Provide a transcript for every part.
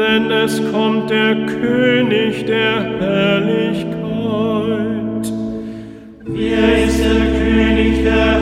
denn es kommt der König der Herrlichkeit. Wer ist der König der Herrlichkeit?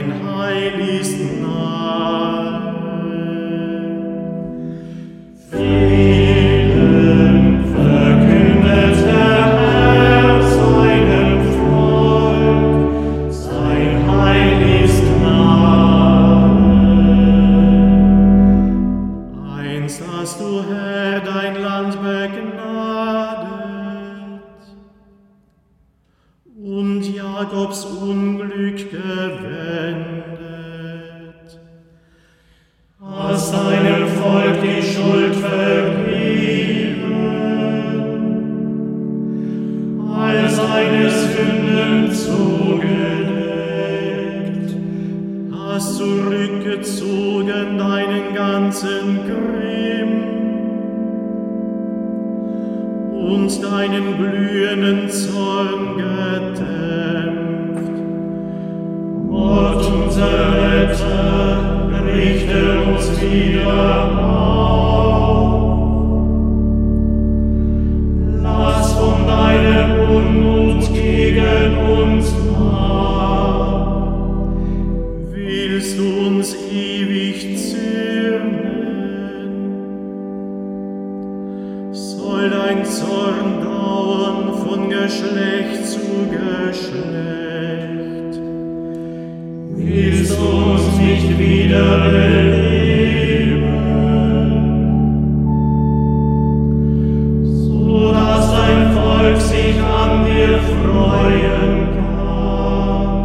dein heiligsten Gott, unser Retter, richte uns wieder schlecht. Willst uns nicht wieder beleben, so dass dein Volk sich an dir freuen kann.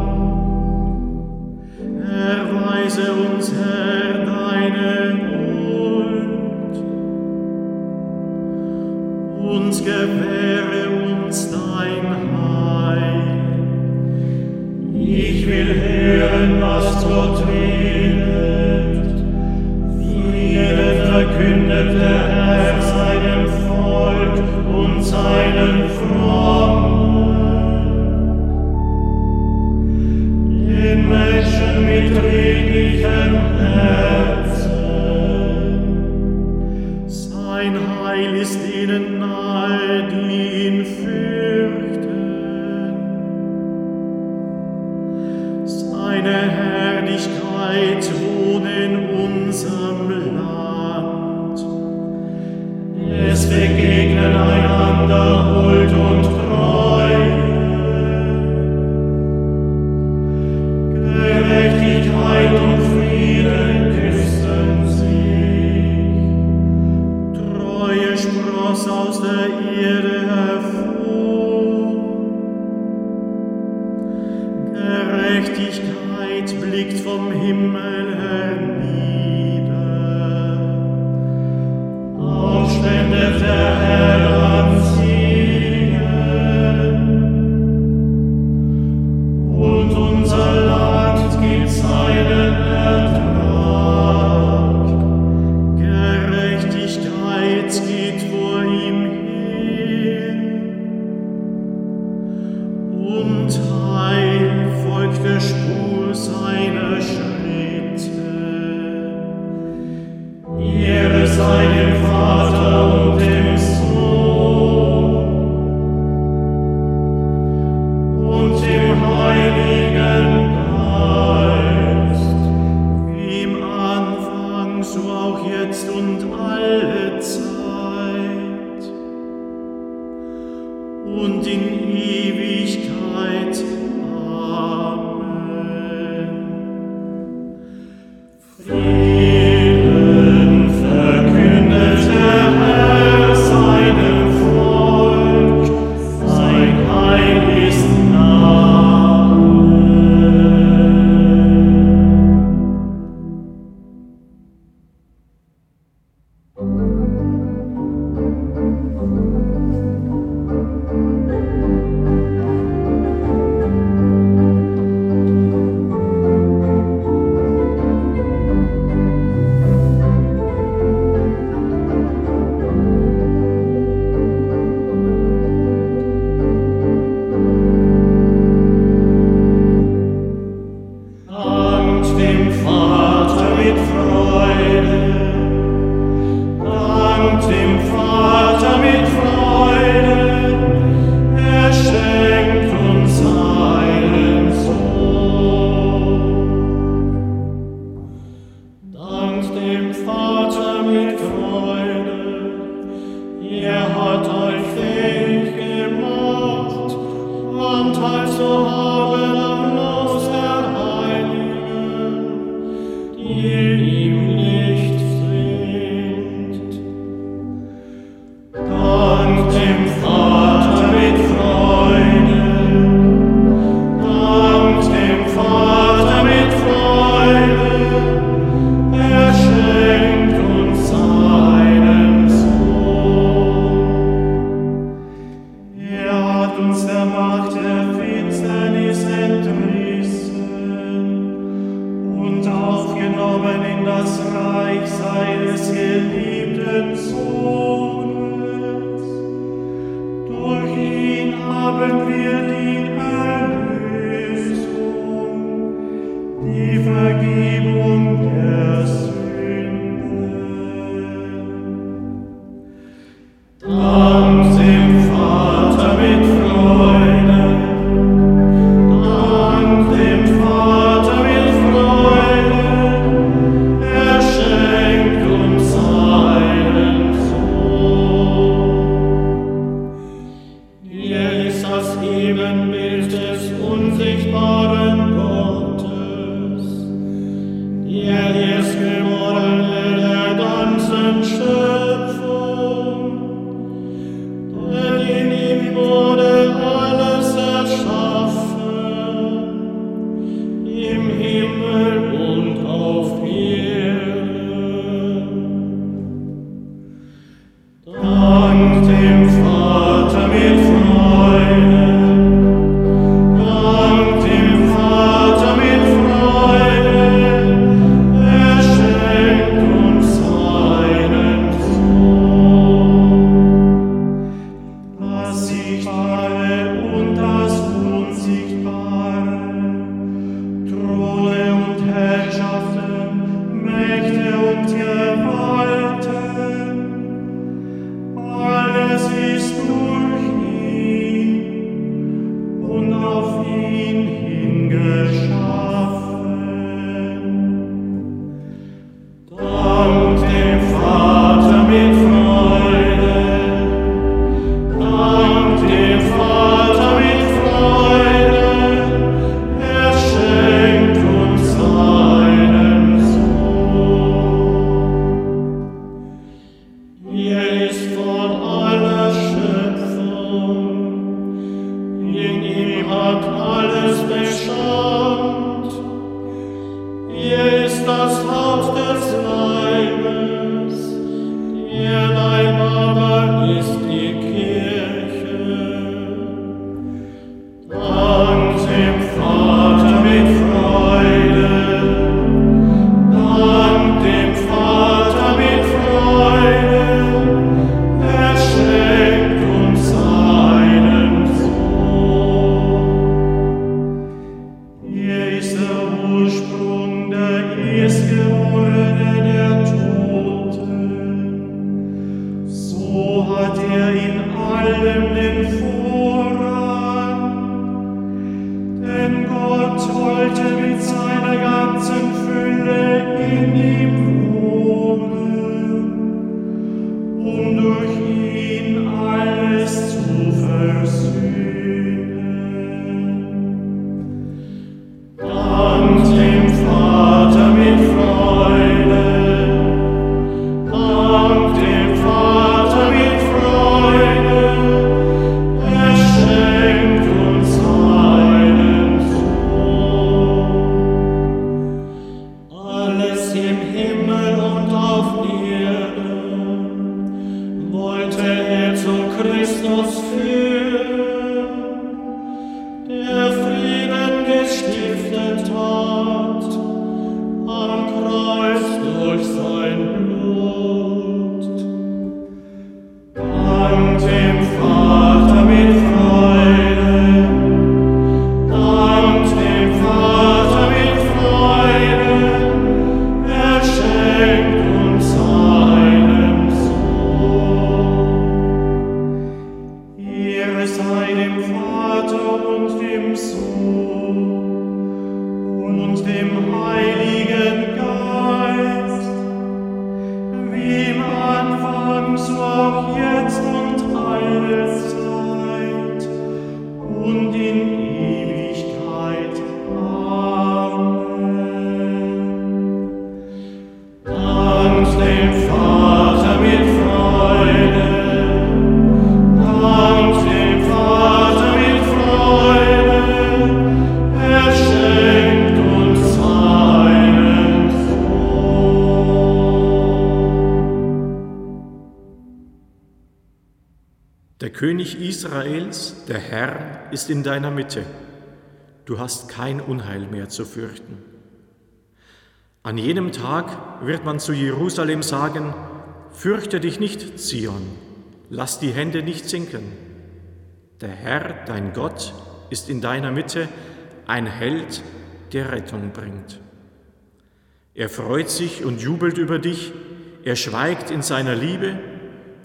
Erweise uns, Herr, deine Huld, uns gewähre uns dein Heil. Ich will hören, was Gott redet. Frieden verkündet der Herr seinem Volk und seinen Frommen. Den Menschen mit redlichem Herz Mose der Herr, ist in deiner Mitte. Du hast kein Unheil mehr zu fürchten. An jenem Tag wird man zu Jerusalem sagen, Fürchte dich nicht, Zion, lass die Hände nicht sinken. Der Herr, dein Gott, ist in deiner Mitte ein Held, der Rettung bringt. Er freut sich und jubelt über dich, er schweigt in seiner Liebe,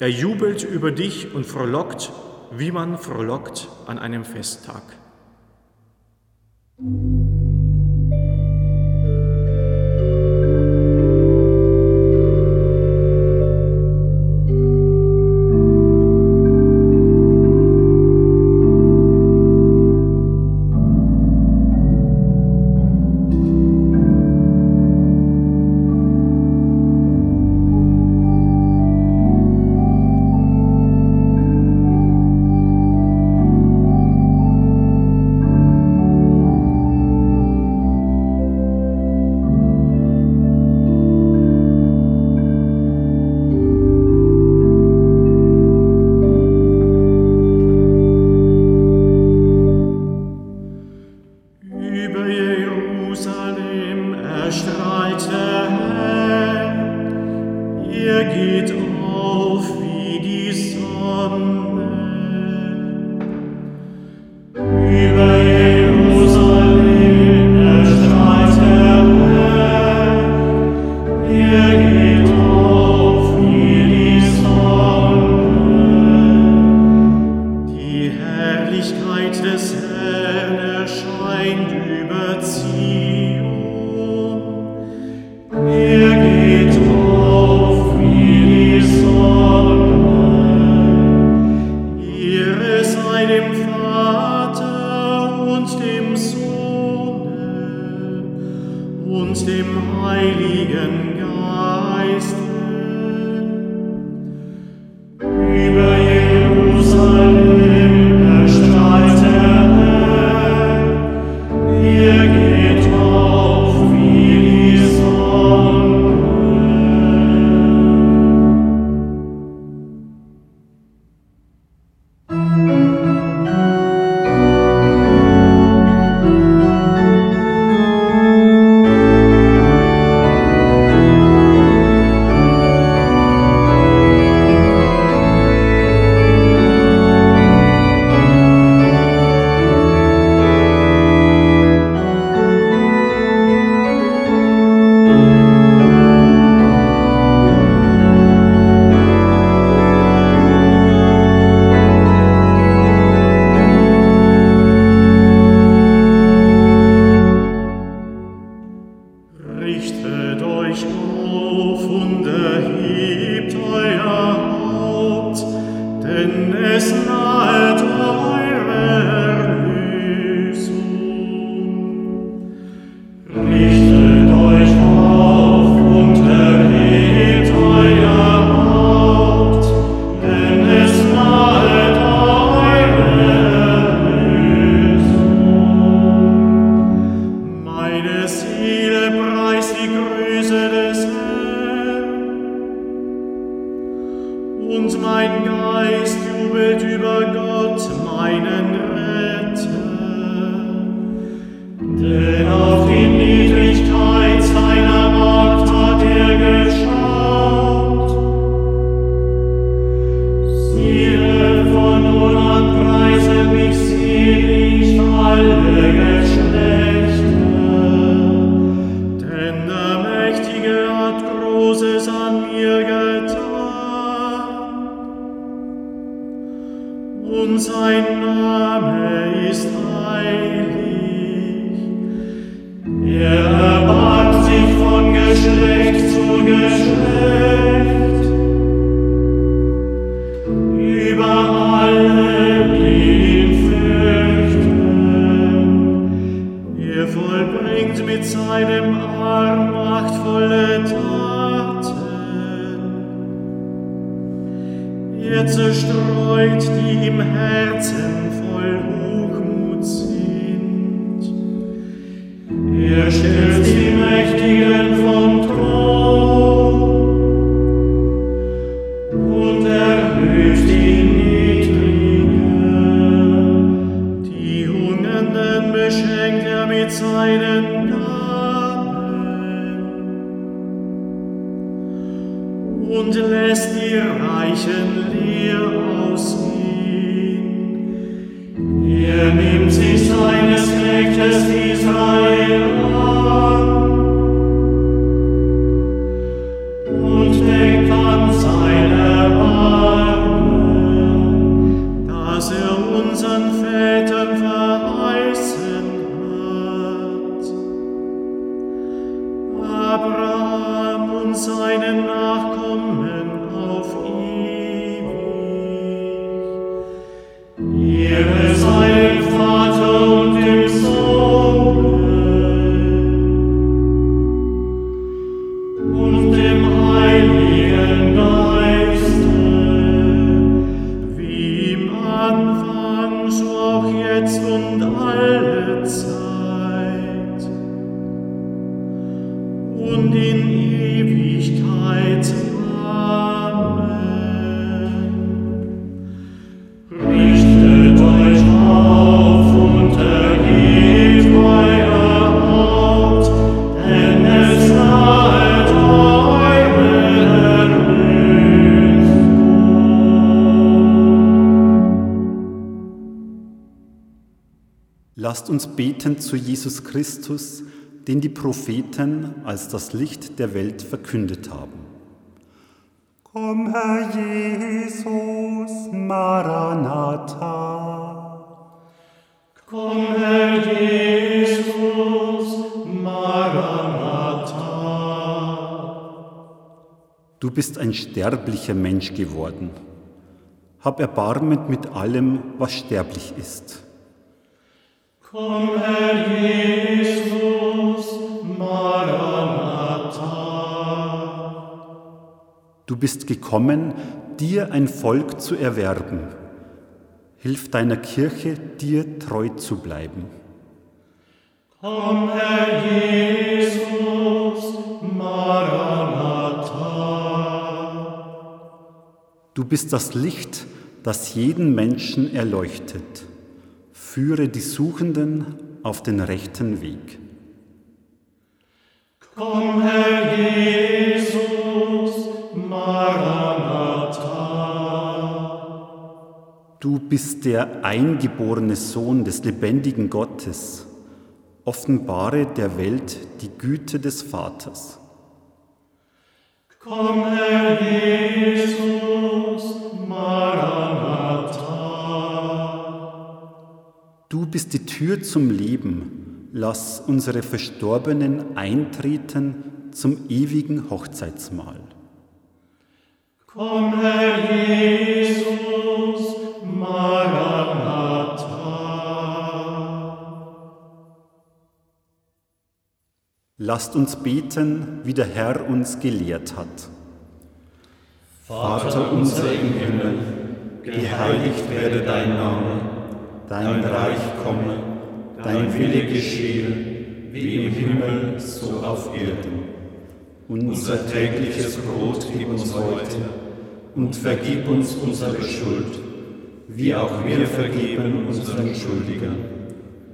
er jubelt über dich und frohlockt, wie man frohlockt an einem Festtag. Amém. Amém. Geschlecht. Lir aus ihm. Er nimmt sich seines Knechtes die Zeit. Lasst uns beten zu Jesus Christus, den die Propheten als das Licht der Welt verkündet haben. Komm, Herr Jesus, Maranatha. Komm, Herr Jesus, Maranatha. Du bist ein sterblicher Mensch geworden. Hab Erbarmen mit allem, was sterblich ist. Komm, Herr Jesus, bist gekommen, dir ein Volk zu erwerben. Hilf deiner Kirche, dir treu zu bleiben. Komm, Herr Jesus, Maranatha. Du bist das Licht, das jeden Menschen erleuchtet. Führe die Suchenden auf den rechten Weg. Komm, Herr Jesus, Maranatha. Du bist der eingeborene Sohn des lebendigen Gottes. Offenbare der Welt die Güte des Vaters. Komm, Herr Jesus, Maranatha. Du bist die Tür zum Leben. Lass unsere Verstorbenen eintreten zum ewigen Hochzeitsmahl. Komm, Herr Jesus, Maranatha. Lasst uns beten, wie der Herr uns gelehrt hat. Vater unser im Himmel, geheiligt werde dein Name, dein Reich komme, dein Wille geschehe, wie im Himmel, so auf Erden. Unser tägliches Brot gib uns heute und vergib uns unsere Schuld, wie auch wir vergeben unseren Schuldigern.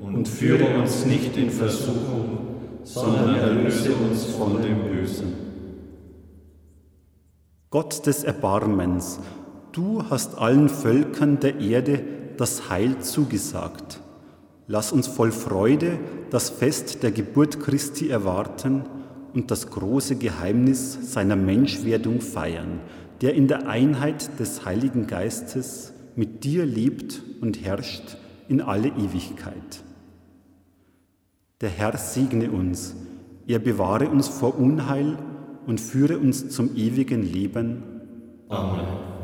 Und führe uns nicht in Versuchung, sondern erlöse uns von dem Bösen. Gott des Erbarmens, du hast allen Völkern der Erde das Heil zugesagt. Lass uns voll Freude das Fest der Geburt Christi erwarten und das große Geheimnis seiner Menschwerdung feiern, der in der Einheit des Heiligen Geistes mit dir lebt und herrscht in alle Ewigkeit. Der Herr segne uns, er bewahre uns vor Unheil und führe uns zum ewigen Leben. Amen.